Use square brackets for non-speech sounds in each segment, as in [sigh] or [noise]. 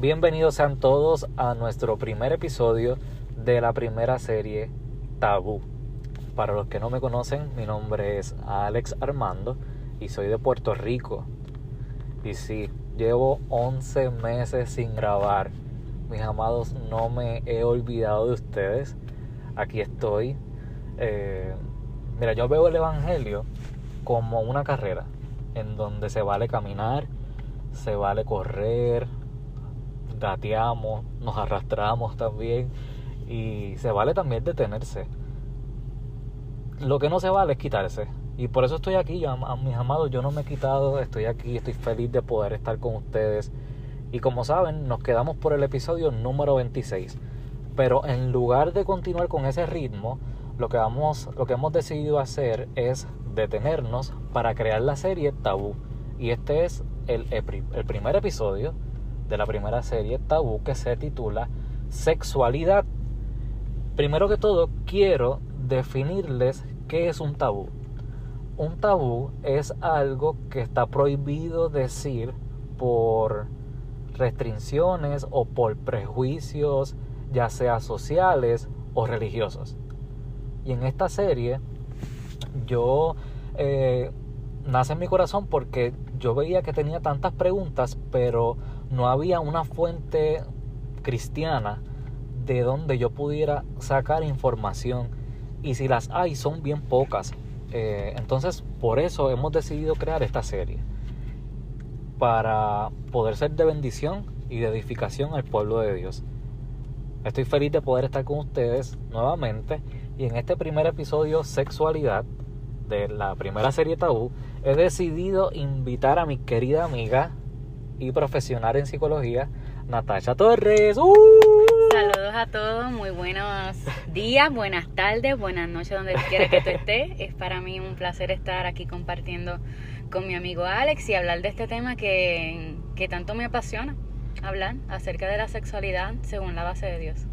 Bienvenidos sean todos a nuestro primer episodio de la primera serie Tabú. Para los que no me conocen, mi nombre es Alex Armando y soy de Puerto Rico. Y sí, llevo 11 meses sin grabar. Mis amados, no me he olvidado de ustedes. Aquí estoy. Eh, mira, yo veo el Evangelio como una carrera en donde se vale caminar, se vale correr, gateamos, nos arrastramos también y se vale también detenerse. Lo que no se vale es quitarse. Y por eso estoy aquí, yo, a mis amados, yo no me he quitado, estoy aquí, estoy feliz de poder estar con ustedes. Y como saben, nos quedamos por el episodio número 26. Pero en lugar de continuar con ese ritmo, lo que, vamos, lo que hemos decidido hacer es detenernos para crear la serie Tabú. Y este es el, el primer episodio de la primera serie Tabú que se titula Sexualidad. Primero que todo, quiero definirles qué es un tabú. Un tabú es algo que está prohibido decir por restricciones o por prejuicios, ya sea sociales o religiosos. Y en esta serie yo eh, nace en mi corazón porque yo veía que tenía tantas preguntas, pero no había una fuente cristiana de donde yo pudiera sacar información y si las hay son bien pocas. Eh, entonces por eso hemos decidido crear esta serie para poder ser de bendición y de edificación al pueblo de Dios. Estoy feliz de poder estar con ustedes nuevamente y en este primer episodio Sexualidad de la primera serie Tabú he decidido invitar a mi querida amiga y profesional en psicología, Natasha Torres. ¡Uh! Saludos a todos, muy buenos días, buenas tardes, buenas noches, donde quiera que tú estés. Es para mí un placer estar aquí compartiendo con mi amigo Alex y hablar de este tema que, que tanto me apasiona, hablar acerca de la sexualidad según la base de Dios.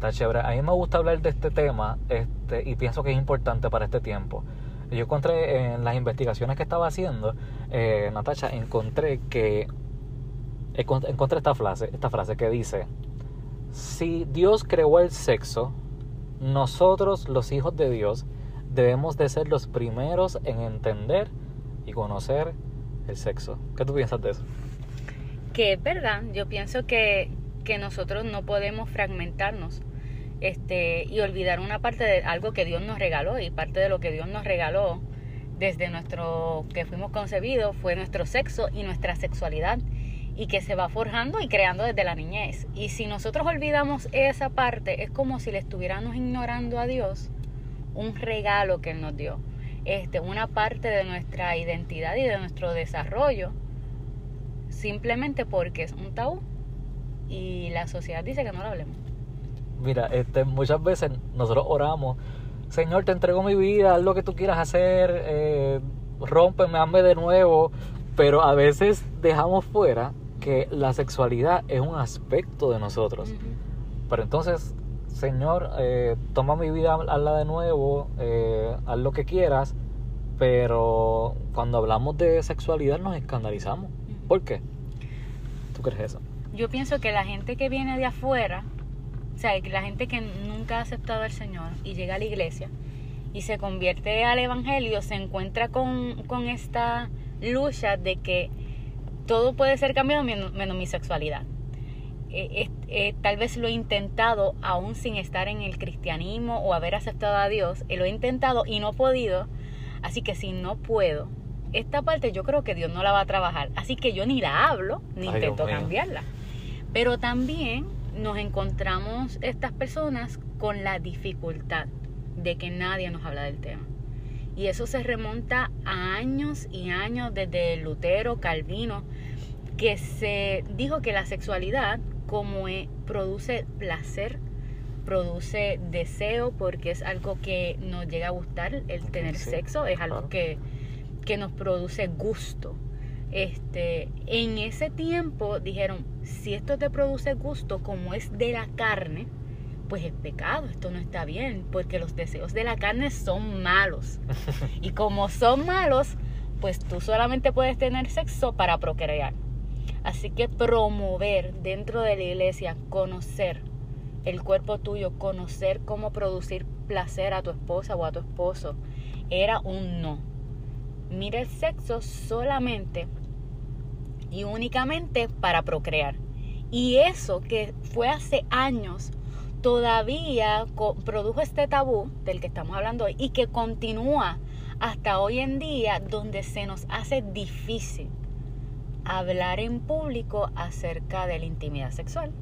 Está chévere. A mí me gusta hablar de este tema este, y pienso que es importante para este tiempo. Yo encontré en las investigaciones que estaba haciendo, eh, Natasha, encontré que encontré esta frase, esta frase que dice: Si Dios creó el sexo, nosotros, los hijos de Dios, debemos de ser los primeros en entender y conocer el sexo. ¿Qué tú piensas de eso? Que es verdad. Yo pienso que, que nosotros no podemos fragmentarnos este, y olvidar una parte de algo que Dios nos regaló y parte de lo que Dios nos regaló desde nuestro que fuimos concebidos fue nuestro sexo y nuestra sexualidad y que se va forjando y creando desde la niñez. Y si nosotros olvidamos esa parte, es como si le estuviéramos ignorando a Dios un regalo que Él nos dio, este, una parte de nuestra identidad y de nuestro desarrollo, simplemente porque es un tabú y la sociedad dice que no lo hablemos. Mira, este, muchas veces nosotros oramos, Señor, te entrego mi vida, haz lo que tú quieras hacer, eh, rómpeme, hazme de nuevo, pero a veces dejamos fuera que la sexualidad es un aspecto de nosotros. Pero entonces, Señor, eh, toma mi vida, hazla de nuevo, eh, haz lo que quieras, pero cuando hablamos de sexualidad nos escandalizamos. ¿Por qué? ¿Tú crees eso? Yo pienso que la gente que viene de afuera sea, la gente que nunca ha aceptado al Señor y llega a la iglesia y se convierte al Evangelio, se encuentra con, esta lucha de que todo puede ser cambiado menos, mi sexualidad. Eh, eh, tal vez lo he intentado aún sin estar en el cristianismo o haber aceptado a Dios, eh, lo he intentado y no he podido, así que si no puedo, esta parte yo creo que Dios no la va a trabajar, así que yo ni la hablo, ni intento cambiarla. Pero también nos encontramos estas personas con la dificultad de que nadie nos habla del tema. Y eso se remonta a años y años desde Lutero, Calvino, que se dijo que la sexualidad como e, produce placer, produce deseo, porque es algo que nos llega a gustar, el tener sexo, es algo que, que nos produce gusto. Este, en ese tiempo dijeron, si esto te produce gusto como es de la carne, pues es pecado, esto no está bien, porque los deseos de la carne son malos. [laughs] y como son malos, pues tú solamente puedes tener sexo para procrear. Así que promover dentro de la iglesia, conocer el cuerpo tuyo, conocer cómo producir placer a tu esposa o a tu esposo, era un no. Mira el sexo solamente y únicamente para procrear. Y eso que fue hace años, todavía produjo este tabú del que estamos hablando hoy y que continúa hasta hoy en día donde se nos hace difícil hablar en público acerca de la intimidad sexual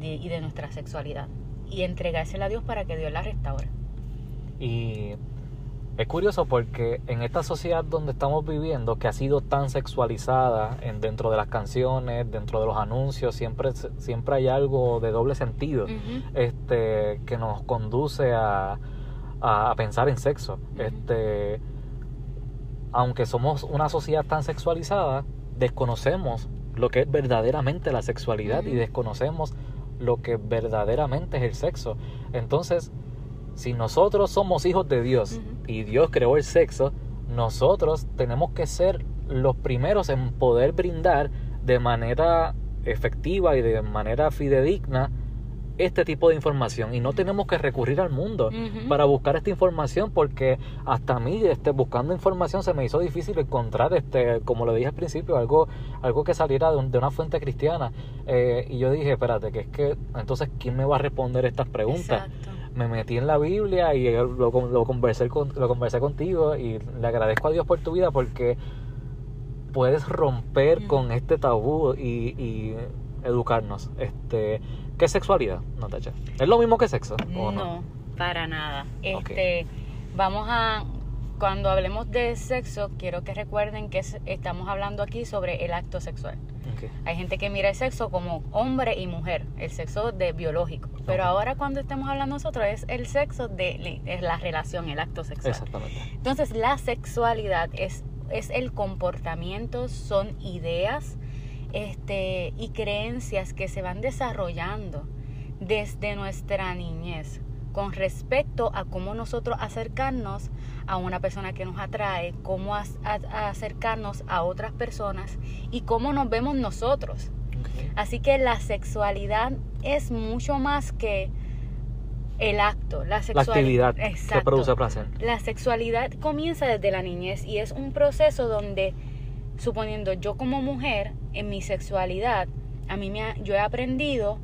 y de nuestra sexualidad y entregársela a Dios para que Dios la restaure. Y es curioso porque en esta sociedad donde estamos viviendo, que ha sido tan sexualizada en, dentro de las canciones, dentro de los anuncios, siempre, siempre hay algo de doble sentido este, que nos conduce a, a, pensar en sexo. este, aunque somos una sociedad tan sexualizada, desconocemos lo que es verdaderamente la sexualidad y desconocemos lo que verdaderamente es el sexo. Entonces, si nosotros somos hijos de Dios y Dios creó el sexo, nosotros tenemos que ser los primeros en poder brindar de manera efectiva y de manera fidedigna este tipo de información. Y no tenemos que recurrir al mundo para buscar esta información porque hasta a mí este, buscando información se me hizo difícil encontrar este como lo dije al principio algo algo que saliera de, una fuente cristiana. Eh, y yo dije espérate que es que entonces quién me va a responder estas preguntas me metí en la Biblia y lo, lo conversé con, lo conversé contigo y le agradezco a Dios por tu vida porque puedes romper con este tabú y, y educarnos este ¿Qué es sexualidad, Natacha? ¿Es lo mismo que sexo? no? para nada. Este, vamos a cuando hablemos de sexo, quiero que recuerden que estamos hablando aquí sobre el acto sexual. Hay gente que mira el sexo como hombre y mujer, el sexo de biológico. Pero ahora cuando estemos hablando nosotros es el sexo de es la relación, el acto sexual. Exactamente. Entonces la sexualidad es, es el comportamiento, son ideas, este, y creencias que se van desarrollando desde nuestra niñez con respecto a cómo nosotros acercarnos a una persona que nos atrae, cómo acercarnos a otras personas y cómo nos vemos nosotros. Así que la sexualidad es mucho más que el acto, la, actividad que produce placer. La sexualidad comienza desde la niñez y es un proceso donde suponiendo yo como mujer, en mi sexualidad, a mí me yo he aprendido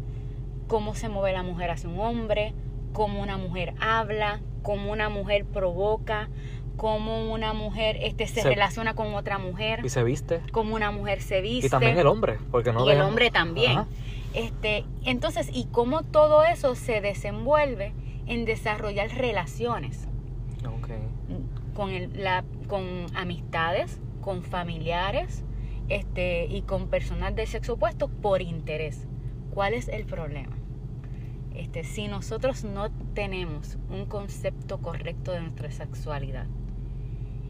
cómo se mueve la mujer hacia un hombre, cómo una mujer habla, cómo una mujer provoca, cómo una mujer este, se, relaciona con otra mujer. Y se viste. Cómo una mujer se viste. Y también el hombre, porque no Y el hombre también. Este, entonces, y cómo todo eso se desenvuelve en desarrollar relaciones. Con, el, la, con amistades, con familiares este, y con personas del sexo opuesto por interés. ¿Cuál es el problema? Este, si nosotros no tenemos un concepto correcto de nuestra sexualidad,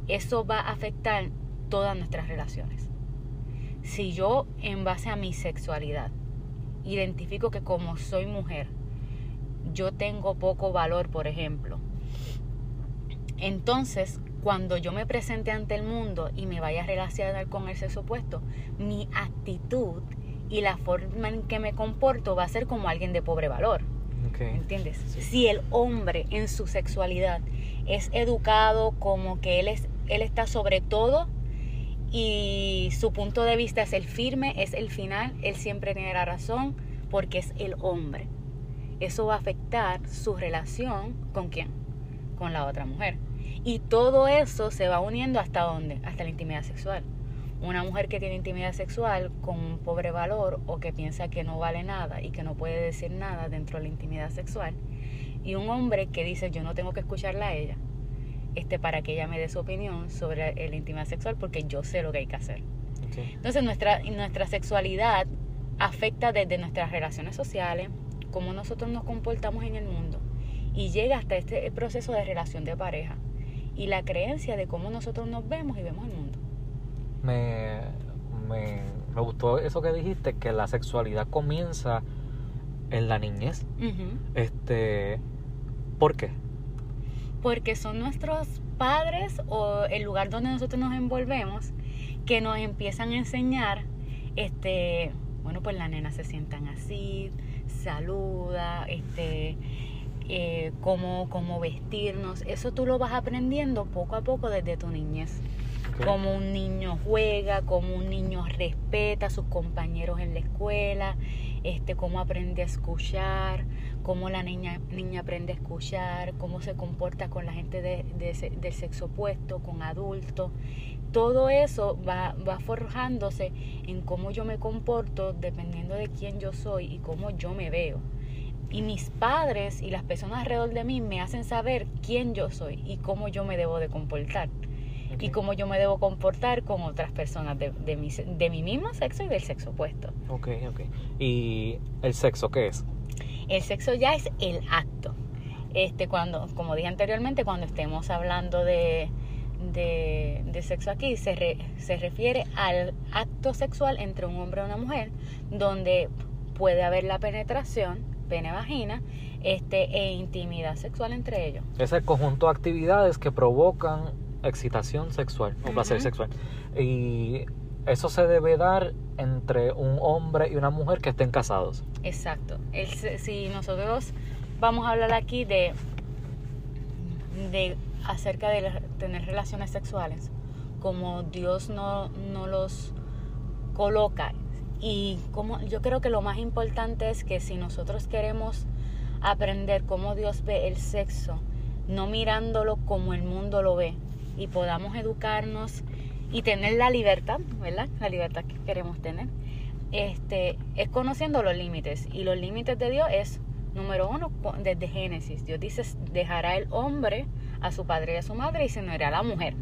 eso va a afectar todas nuestras relaciones. Si yo, en base a mi sexualidad, identifico que como soy mujer, yo tengo poco valor, por ejemplo, entonces cuando yo me presente ante el mundo y me vaya a relacionar con el sexo opuesto, mi actitud y la forma en que me comporto va a ser como alguien de pobre valor. ¿Entiendes? Si el hombre en su sexualidad es educado como que él, es, él está sobre todo y su punto de vista es el firme, es el final, él siempre tiene la razón porque es el hombre. Eso va a afectar su relación con quién? Con la otra mujer. Y todo eso se va uniendo hasta dónde? Hasta la intimidad sexual. Una mujer que tiene intimidad sexual con un pobre valor o que piensa que no vale nada y que no puede decir nada dentro de la intimidad sexual. Y un hombre que dice yo no tengo que escucharla a ella este, para que ella me dé su opinión sobre la intimidad sexual porque yo sé lo que hay que hacer. Entonces nuestra, nuestra sexualidad afecta desde nuestras relaciones sociales, cómo nosotros nos comportamos en el mundo y llega hasta este proceso de relación de pareja y la creencia de cómo nosotros nos vemos y vemos el mundo. Me, me, me gustó eso que dijiste, que la sexualidad comienza en la niñez. Este, ¿por qué? Porque son nuestros padres o el lugar donde nosotros nos envolvemos que nos empiezan a enseñar, este, bueno, pues las nenas se sientan así, saluda, este, eh, cómo, cómo vestirnos. Eso tú lo vas aprendiendo poco a poco desde tu niñez. Ok. Cómo un niño juega, cómo un niño respeta a sus compañeros en la escuela, este, cómo aprende a escuchar, cómo la niña, niña aprende a escuchar, cómo se comporta con la gente de- del sexo opuesto, con adultos. Todo eso va, va forjándose en cómo yo me comporto dependiendo de quién yo soy y cómo yo me veo. Y mis padres y las personas alrededor de mí me hacen saber quién yo soy y cómo yo me debo de comportar Y cómo yo me debo comportar con otras personas de, de, mi, de mi mismo sexo y del sexo opuesto. Ok, ok. ¿Y el sexo qué es? El sexo ya es el acto. Este, cuando, como dije anteriormente, cuando estemos hablando de, de, de sexo aquí, se, re- se refiere al acto sexual entre un hombre y una mujer, donde puede haber la penetración, pene-vagina, este, e intimidad sexual entre ellos. Es el conjunto de actividades que provocan excitación sexual o placer sexual. Y eso se debe dar entre un hombre y una mujer que estén casados. Exacto. El si nosotros vamos a hablar aquí de, de acerca de tener relaciones sexuales, como Dios no, no los coloca. Y como yo creo que lo más importante es que si nosotros queremos aprender cómo Dios ve el sexo, no mirándolo como el mundo lo ve, y podamos educarnos y tener la libertad, ¿verdad? La libertad que queremos tener este, es conociendo los límites. Y los límites de Dios es, número uno, desde Génesis. Dios dice, dejará el hombre a su padre y a su madre y se unirá a la mujer.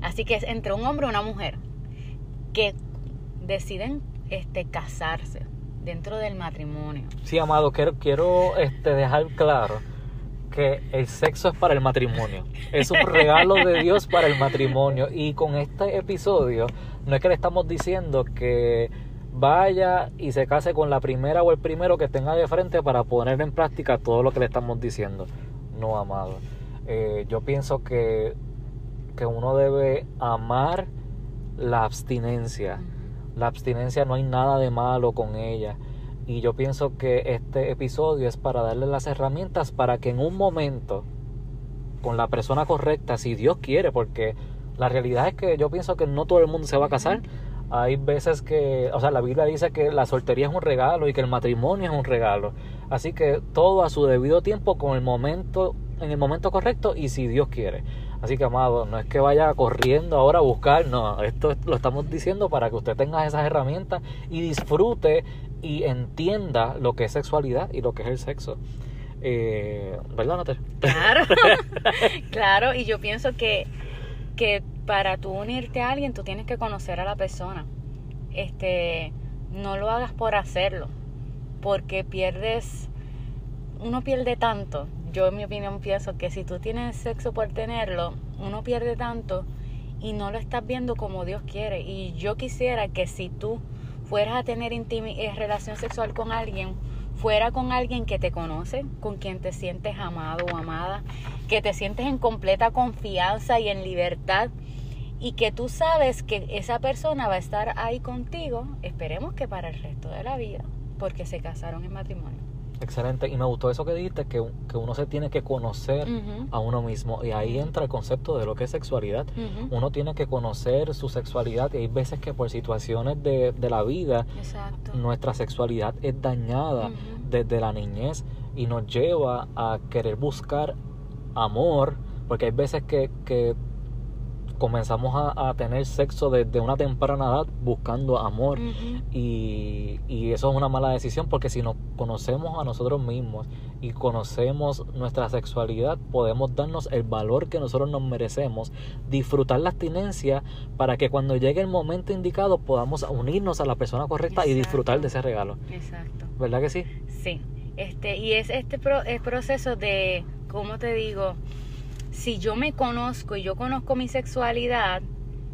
Así que es entre un hombre y una mujer que deciden este, casarse dentro del matrimonio. Sí, amado, quiero, quiero este, dejar claro que el sexo es para el matrimonio. Es un regalo de Dios para el matrimonio. Y con este episodio, no es que le estamos diciendo que vaya y se case con la primera o el primero que tenga de frente para poner en práctica todo lo que le estamos diciendo. No, amado. Eh, yo pienso que, que uno debe amar la abstinencia. La abstinencia no hay nada de malo con ella. Y yo pienso que este episodio es para darle las herramientas para que en un momento, con la persona correcta, si Dios quiere, porque la realidad es que yo pienso que no todo el mundo se va a casar. Hay veces que, o sea, la Biblia dice que la soltería es un regalo y que el matrimonio es un regalo. Así que todo a su debido tiempo, con el momento, en el momento correcto y si Dios quiere. Así que, amado, no es que vaya corriendo ahora a buscar, no, esto lo estamos diciendo para que usted tenga esas herramientas y disfrute y entienda lo que es sexualidad y lo que es el sexo. Eh, ¿Verdad, Nater? Claro, [laughs] claro, y yo pienso que, que para tú unirte a alguien, tú tienes que conocer a la persona. Este, no lo hagas por hacerlo, porque pierdes, uno pierde tanto. Yo en mi opinión pienso que si tú tienes sexo por tenerlo, uno pierde tanto y no lo estás viendo como Dios quiere. Y yo quisiera que si tú fueras a tener eh, relación sexual con alguien, fuera con alguien que te conoce, con quien te sientes amado o amada, que te sientes en completa confianza y en libertad y que tú sabes que esa persona va a estar ahí contigo, esperemos que para el resto de la vida, porque se casaron en matrimonio. Excelente. Y me gustó eso que dijiste, que, que uno se tiene que conocer a uno mismo. Y ahí entra el concepto de lo que es sexualidad. Uno tiene que conocer su sexualidad y hay veces que por situaciones de, de la vida Exacto. nuestra sexualidad es dañada desde la niñez y nos lleva a querer buscar amor, porque hay veces que, que comenzamos a, a tener sexo desde una temprana edad buscando amor y, y eso es una mala decisión porque si nos conocemos a nosotros mismos y conocemos nuestra sexualidad podemos darnos el valor que nosotros nos merecemos, disfrutar la abstinencia para que cuando llegue el momento indicado podamos unirnos a la persona correcta y disfrutar de ese regalo. Exacto. ¿Verdad que sí? Sí, este, y es este pro- el proceso de, ¿cómo te digo? Si yo me conozco y yo conozco mi sexualidad,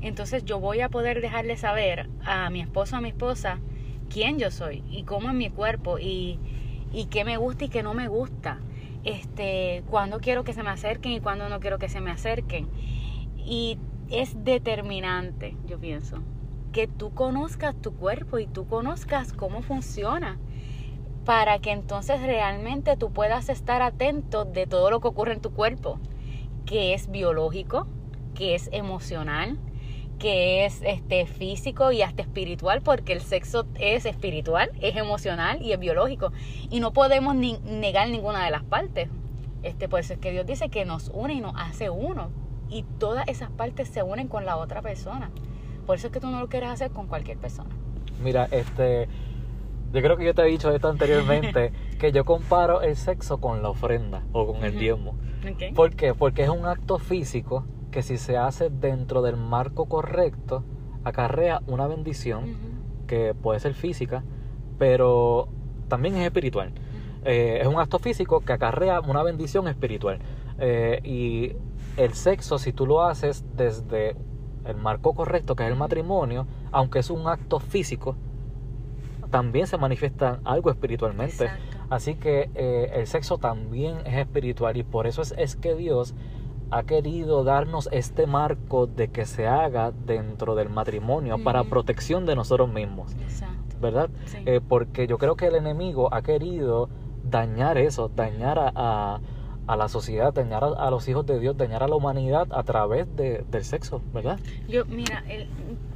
entonces yo voy a poder dejarle saber a mi esposo a mi esposa quién yo soy y cómo es mi cuerpo y, y qué me gusta y qué no me gusta. Este, cuándo quiero que se me acerquen y cuándo no quiero que se me acerquen. Y es determinante, yo pienso, que tú conozcas tu cuerpo y tú conozcas cómo funciona para que entonces realmente tú puedas estar atento de todo lo que ocurre en tu cuerpo, que es biológico, que es emocional, que es este físico y hasta espiritual, porque el sexo es espiritual, es emocional y es biológico. Y no podemos ni negar ninguna de las partes. Este, por eso es que Dios dice que nos une y nos hace uno. Y todas esas partes se unen con la otra persona. Por eso es que tú no lo quieres hacer con cualquier persona. Mira, este, yo creo que yo te he dicho esto anteriormente, [laughs] que yo comparo el sexo con la ofrenda o con el diezmo. Okay. ¿Por qué? Porque es un acto físico que si se hace dentro del marco correcto, acarrea una bendición que puede ser física, pero también es espiritual. Eh, es un acto físico que acarrea una bendición espiritual. Eh, y el sexo, si tú lo haces desde el marco correcto, que es el matrimonio, aunque es un acto físico, también se manifiesta algo espiritualmente. Exacto. Así que eh, el sexo también es espiritual y por eso es, es que Dios ha querido darnos este marco de que se haga dentro del matrimonio para protección de nosotros mismos, Exacto. ¿verdad? Sí. Eh, porque yo creo que el enemigo ha querido dañar eso, dañar a, a- a la sociedad, dañar a, a los hijos de Dios, dañar a la humanidad a través de- del sexo, ¿verdad? Yo, mira, el-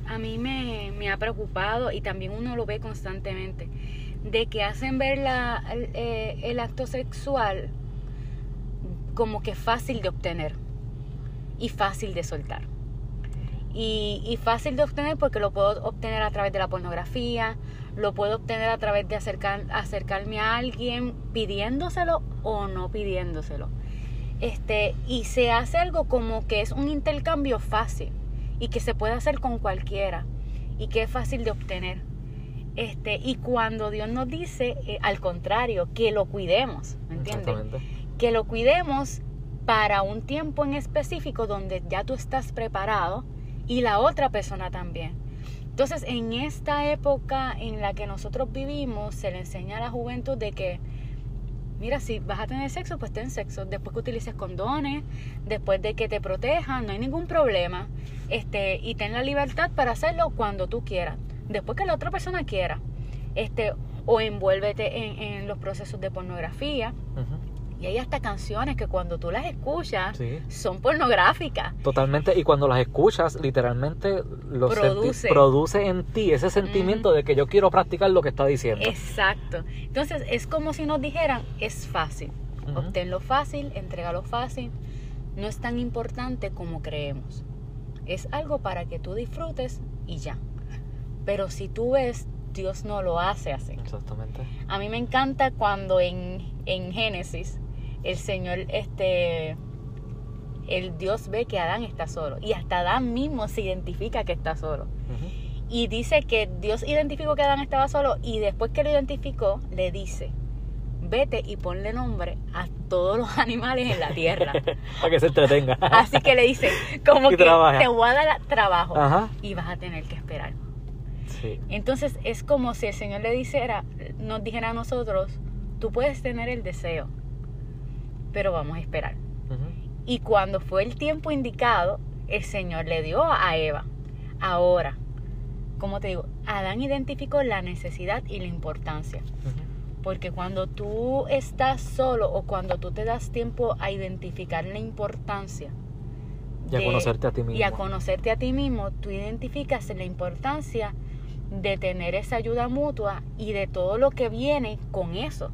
a mí me, me ha preocupado y también uno lo ve constantemente, de que hacen ver la, el, eh, el acto sexual como que fácil de obtener y fácil de soltar. Y, y fácil de obtener porque lo puedo obtener a través de la pornografía, lo puedo obtener a través de acercar, acercarme a alguien pidiéndoselo o no pidiéndoselo. Este, y se hace algo como que es un intercambio fácil y que se puede hacer con cualquiera y que es fácil de obtener. Este, y cuando Dios nos dice, eh, al contrario, que lo cuidemos, ¿me entiendes? Que lo cuidemos para un tiempo en específico donde ya tú estás preparado y la otra persona también. Entonces, en esta época en la que nosotros vivimos, se le enseña a la juventud de que, mira, si vas a tener sexo, pues ten sexo. Después que utilices condones, después de que te protejan, no hay ningún problema. Este, y ten la libertad para hacerlo cuando tú quieras. Después que la otra persona quiera. Este, o envuélvete en, en los procesos de pornografía. Y hay hasta canciones que cuando tú las escuchas Sí. son pornográficas. Totalmente, y cuando las escuchas, literalmente lo Produce. produce en ti ese sentimiento de que yo quiero practicar lo que está diciendo. Exacto. Entonces es como si nos dijeran, es fácil. Ujú. Obténlo fácil, entrégalo fácil. No es tan importante como creemos. Es algo para que tú disfrutes y ya. Pero si tú ves, Dios no lo hace así. Exactamente. A mí me encanta cuando en, en Génesis el Señor, este, el Dios ve que Adán está solo. Y hasta Adán mismo se identifica que está solo. Y dice que Dios identificó que Adán estaba solo y después que lo identificó, le dice, vete y ponle nombre a todos los [laughs] animales en la tierra. [laughs] Para que se entretenga. Así que le dice, como [laughs] que trabaja. te voy a dar trabajo Ajá. y vas a tener que esperar. Sí. Entonces es como si el Señor le dijera, nos dijera a nosotros, tú puedes tener el deseo, pero vamos a esperar. Y cuando fue el tiempo indicado, el Señor le dio a Eva. Ahora, como te digo, Adán identificó la necesidad y la importancia. Porque cuando tú estás solo o cuando tú te das tiempo a identificar la importancia Y a de- conocerte a ti mismo. y a conocerte a ti mismo, tú identificas la importancia de tener esa ayuda mutua y de todo lo que viene con eso.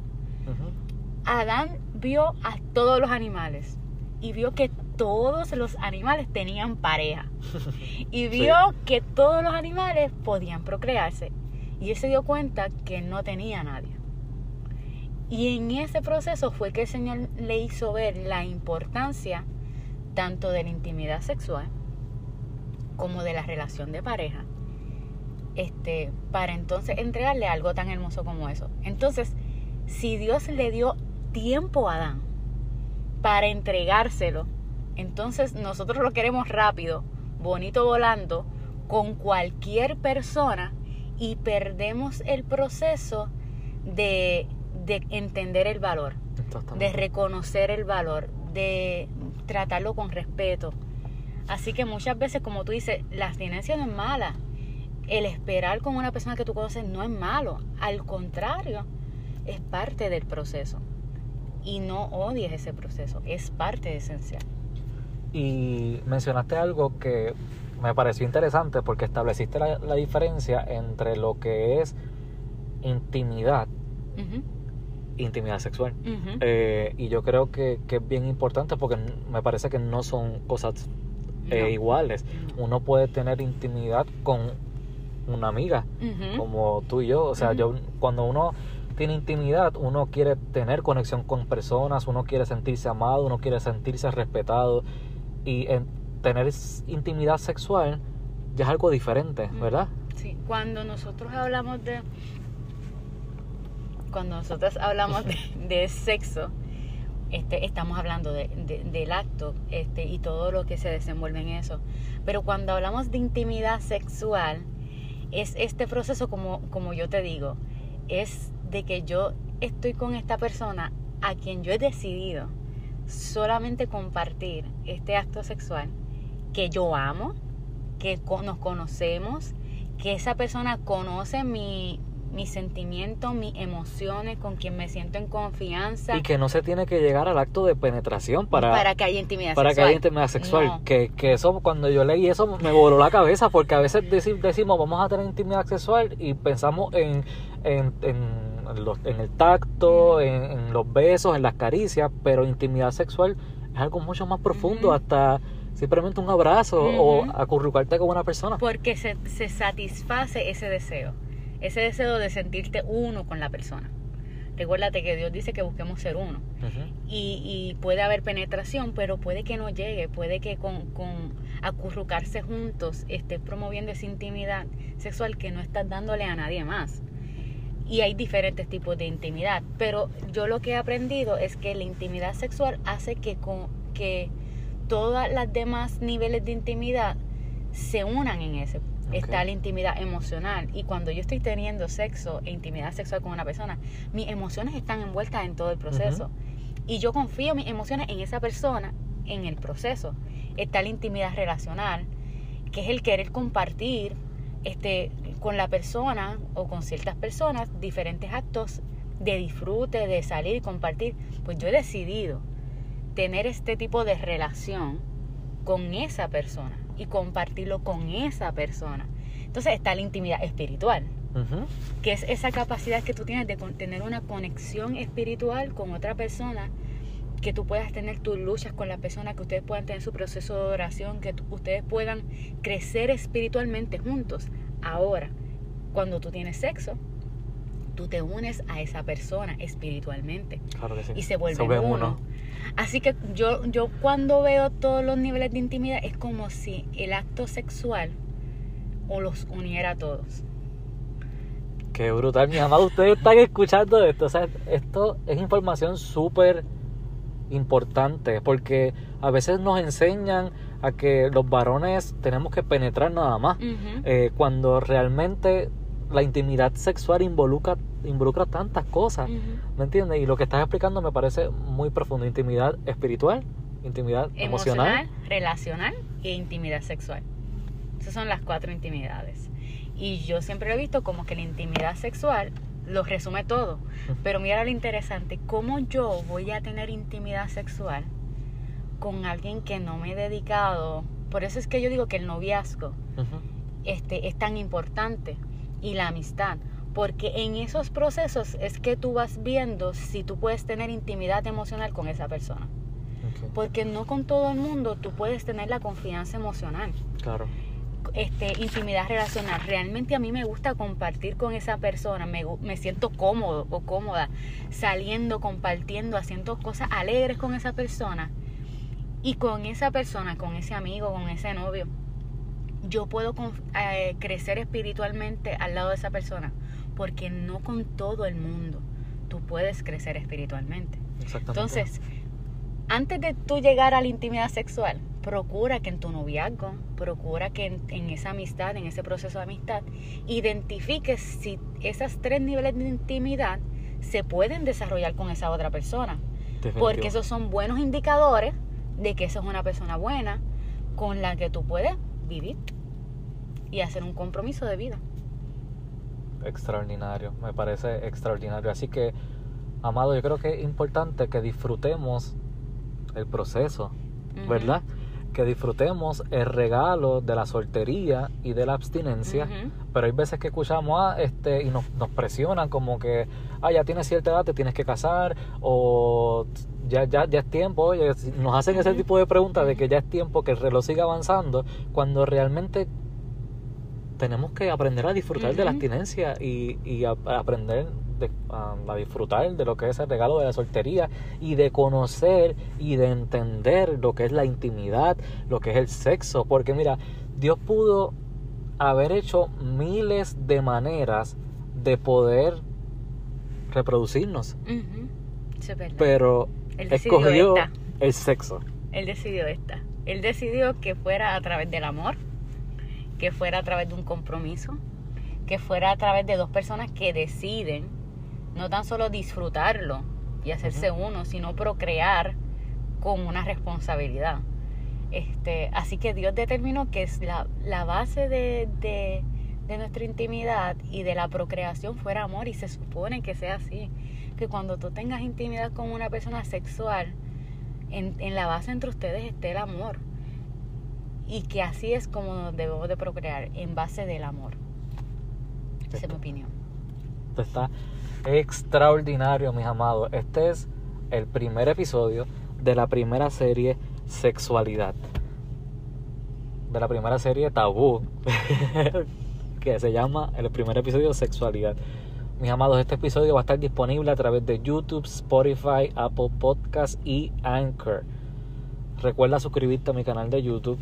Adán vio a todos los animales y vio que todos los animales tenían pareja [laughs] y vio que todos los animales podían procrearse y él se dio cuenta que no tenía nadie. Y en ese proceso fue que el Señor le hizo ver la importancia tanto de la intimidad sexual como de la relación de pareja. Este, para entonces entregarle algo tan hermoso como eso. Entonces, si Dios le dio tiempo a Adán para entregárselo, entonces nosotros lo queremos rápido, bonito volando, con cualquier persona y perdemos el proceso de, de entender el valor, de reconocer el valor, de tratarlo con respeto. Así que muchas veces, como tú dices, la abstinencia no es mala. El esperar con una persona que tú conoces no es malo. Al contrario, es parte del proceso. Y no odies ese proceso, es parte esencial. Y mencionaste algo que me pareció interesante porque estableciste la, la diferencia entre lo que es intimidad, Ujú, intimidad sexual. Eh, y yo creo que, que es bien importante porque me parece que no son cosas eh, No. iguales. No. Uno puede tener intimidad con una amiga, como tú y yo. O sea, yo cuando uno tiene intimidad, uno quiere tener conexión con personas, uno quiere sentirse amado, uno quiere sentirse respetado. Y en tener intimidad sexual ya es algo diferente. ¿verdad? Sí, cuando nosotros hablamos de. Cuando nosotros hablamos de, [laughs] de sexo, este, estamos hablando de, de- del acto este, y todo lo que se desenvuelve en eso. Pero cuando hablamos de intimidad sexual, es este proceso, como, como yo te digo, es de que yo estoy con esta persona a quien yo he decidido solamente compartir este acto sexual que yo amo, que nos conocemos, que esa persona conoce mi, mis sentimientos, mis emociones, con quien me siento en confianza, Y que no se tiene que llegar al acto de penetración para, para que haya intimidad para que sexual. haya intimidad sexual. No. Que, que eso, cuando yo leí eso, me voló la cabeza, porque a veces deci- decimos vamos a tener intimidad sexual y pensamos en, en, en, los- en el tacto, en, en los besos, en las caricias, pero intimidad sexual es algo mucho más profundo, hasta simplemente un abrazo o acurrucarte con una persona. Porque se, se satisface ese deseo, ese deseo de sentirte uno con la persona. Recuérdate que Dios dice que busquemos ser uno. Y, y puede haber penetración, pero puede que no llegue, puede que con, con acurrucarse juntos estés promoviendo esa intimidad sexual que no estás dándole a nadie más. Y hay diferentes tipos de intimidad, pero yo lo que he aprendido es que la intimidad sexual hace que, con, que todas las demás niveles de intimidad se unan en ese. Está la intimidad emocional y cuando yo estoy teniendo sexo e intimidad sexual con una persona, mis emociones están envueltas en todo el proceso. Y yo confío mis emociones en esa persona en el proceso. Está la intimidad relacional, que es el querer compartir este, con la persona o con ciertas personas diferentes actos de disfrute, de salir y compartir. Pues yo he decidido tener este tipo de relación con esa persona y compartirlo con esa persona. Entonces está la intimidad espiritual, que es esa capacidad que tú tienes de tener una conexión espiritual con otra persona, que tú puedas tener tus luchas con la persona, que ustedes puedan tener su proceso de oración, que ustedes puedan crecer espiritualmente juntos. Ahora, cuando tú tienes sexo, tú te unes a esa persona espiritualmente Claro que sí. y se vuelven uno. Así que yo, yo cuando veo todos los niveles de intimidad es como si el acto sexual o los uniera a todos. Qué brutal, mi amado. Ustedes están escuchando esto. O sea, esto es información súper importante porque a veces nos enseñan a que los varones tenemos que penetrar nada más. Eh, cuando realmente la intimidad sexual involucra, involucra tantas cosas. ¿Me entiendes? Y lo que estás explicando me parece muy profundo. Intimidad espiritual, intimidad emocional. Emocional, relacional e intimidad sexual. Esas son las cuatro intimidades. Y yo siempre lo he visto como que la intimidad sexual lo resume todo. Pero mira lo interesante, ¿cómo yo voy a tener intimidad sexual con alguien que no me he dedicado? Por eso es que yo digo que el noviazgo este, es tan importante y la amistad. Porque en esos procesos es que tú vas viendo si tú puedes tener intimidad emocional con esa persona. Porque no con todo el mundo tú puedes tener la confianza emocional, Claro. este, intimidad relacional. Realmente a mí me gusta compartir con esa persona, me, me siento cómodo o cómoda saliendo, compartiendo, haciendo cosas alegres con esa persona. Y con esa persona, con ese amigo, con ese novio, yo puedo eh, crecer espiritualmente al lado de esa persona. Porque no con todo el mundo tú puedes crecer espiritualmente. Exactamente. Entonces, antes de tú llegar a la intimidad sexual, procura que en tu noviazgo, procura que en, en, esa amistad, en ese proceso de amistad, identifiques si esas tres niveles de intimidad se pueden desarrollar con esa otra persona. Definitivo. Porque esos son buenos indicadores de que esa es una persona buena con la que tú puedes vivir y hacer un compromiso de vida. Extraordinario, me parece extraordinario. Así que, amado, yo creo que es importante que disfrutemos el proceso. ¿verdad? Que disfrutemos el regalo de la soltería y de la abstinencia. Pero hay veces que escuchamos ah, este, y nos, nos presionan como que, ah, ya tienes cierta edad, te tienes que casar, o ya, ya, ya es tiempo, oye, nos hacen ese tipo de preguntas de que ya es tiempo que el reloj siga avanzando, cuando realmente tenemos que aprender a disfrutar de la abstinencia y, y a- a aprender de- a, a disfrutar de lo que es el regalo de la soltería y de conocer y de entender lo que es la intimidad, lo que es el sexo, porque mira, Dios pudo haber hecho miles de maneras de poder reproducirnos, es verdad. pero Él escogió esta. el sexo. Él decidió esta. Él decidió que fuera a través del amor, que fuera a través de un compromiso, que fuera a través de dos personas que deciden no tan solo disfrutarlo y hacerse uno, sino procrear con una responsabilidad. Este, así que Dios determinó que es la, la base de, de- de nuestra intimidad y de la procreación fuera amor y se supone que sea así. Que cuando tú tengas intimidad con una persona sexual, en, en la base entre ustedes esté el amor. Y que así es como nos debemos de procrear, en base del amor. Esa es mi opinión. Esto está extraordinario, mis amados. Este es el primer episodio de la primera serie Sexualidad. De la primera serie Tabú. [laughs] que se llama el primer episodio Sexualidad. Mis amados, este episodio va a estar disponible a través de YouTube, Spotify, Apple Podcast y Anchor. Recuerda suscribirte a mi canal de YouTube.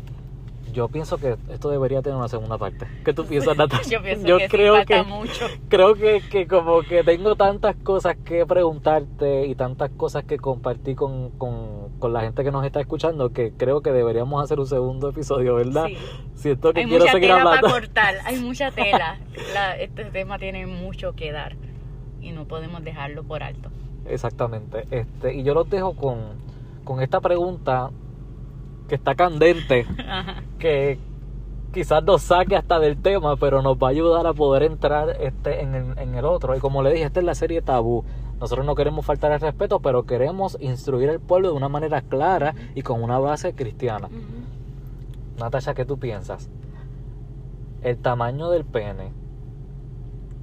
Yo pienso que esto debería tener una segunda parte. ¿Qué tú piensas, [laughs] Natasha? Yo pienso que sí, creo falta que mucho. creo que, que como que tengo tantas cosas que preguntarte y tantas cosas que compartir con, con, con la gente que nos está escuchando que creo que deberíamos hacer un segundo episodio, ¿verdad? Sí. Siento que Hay quiero mucha seguir tela hablando. para cortar, hay [laughs] mucha tela. La- este tema tiene mucho que dar y no podemos dejarlo por alto. Exactamente. Este, y yo los dejo con, con esta pregunta que está candente, [laughs] Ajá. Que quizás nos saque hasta del tema, pero nos va a ayudar a poder entrar este, en, el, en el otro. Y como le dije, esta es la serie Tabú. Nosotros no queremos faltar el respeto, pero queremos instruir al pueblo de una manera clara y con una base cristiana. Ujú. Natasha, ¿qué tú piensas? ¿El tamaño del pene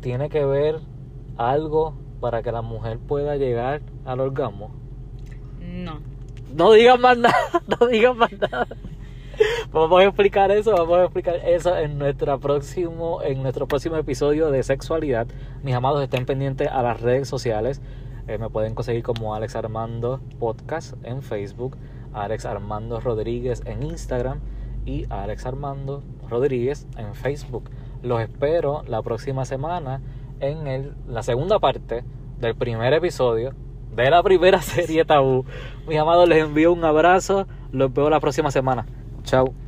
tiene que ver algo para que la mujer pueda llegar al orgasmo? No. No digas más nada, [laughs] no digas más nada. [laughs] Vamos a explicar eso, vamos a explicar eso en nuestra próximo, en nuestro próximo episodio de sexualidad. Mis amados, estén pendientes a las redes sociales. Eh, me pueden conseguir como Alex Armando Podcast en Facebook, Alex Armando Rodríguez en Instagram y Alex Armando Rodríguez en Facebook. Los espero la próxima semana en el, la segunda parte del primer episodio de la primera [laughs] serie Tabú. Mis amados, les envío un abrazo. Los veo la próxima semana. Chao.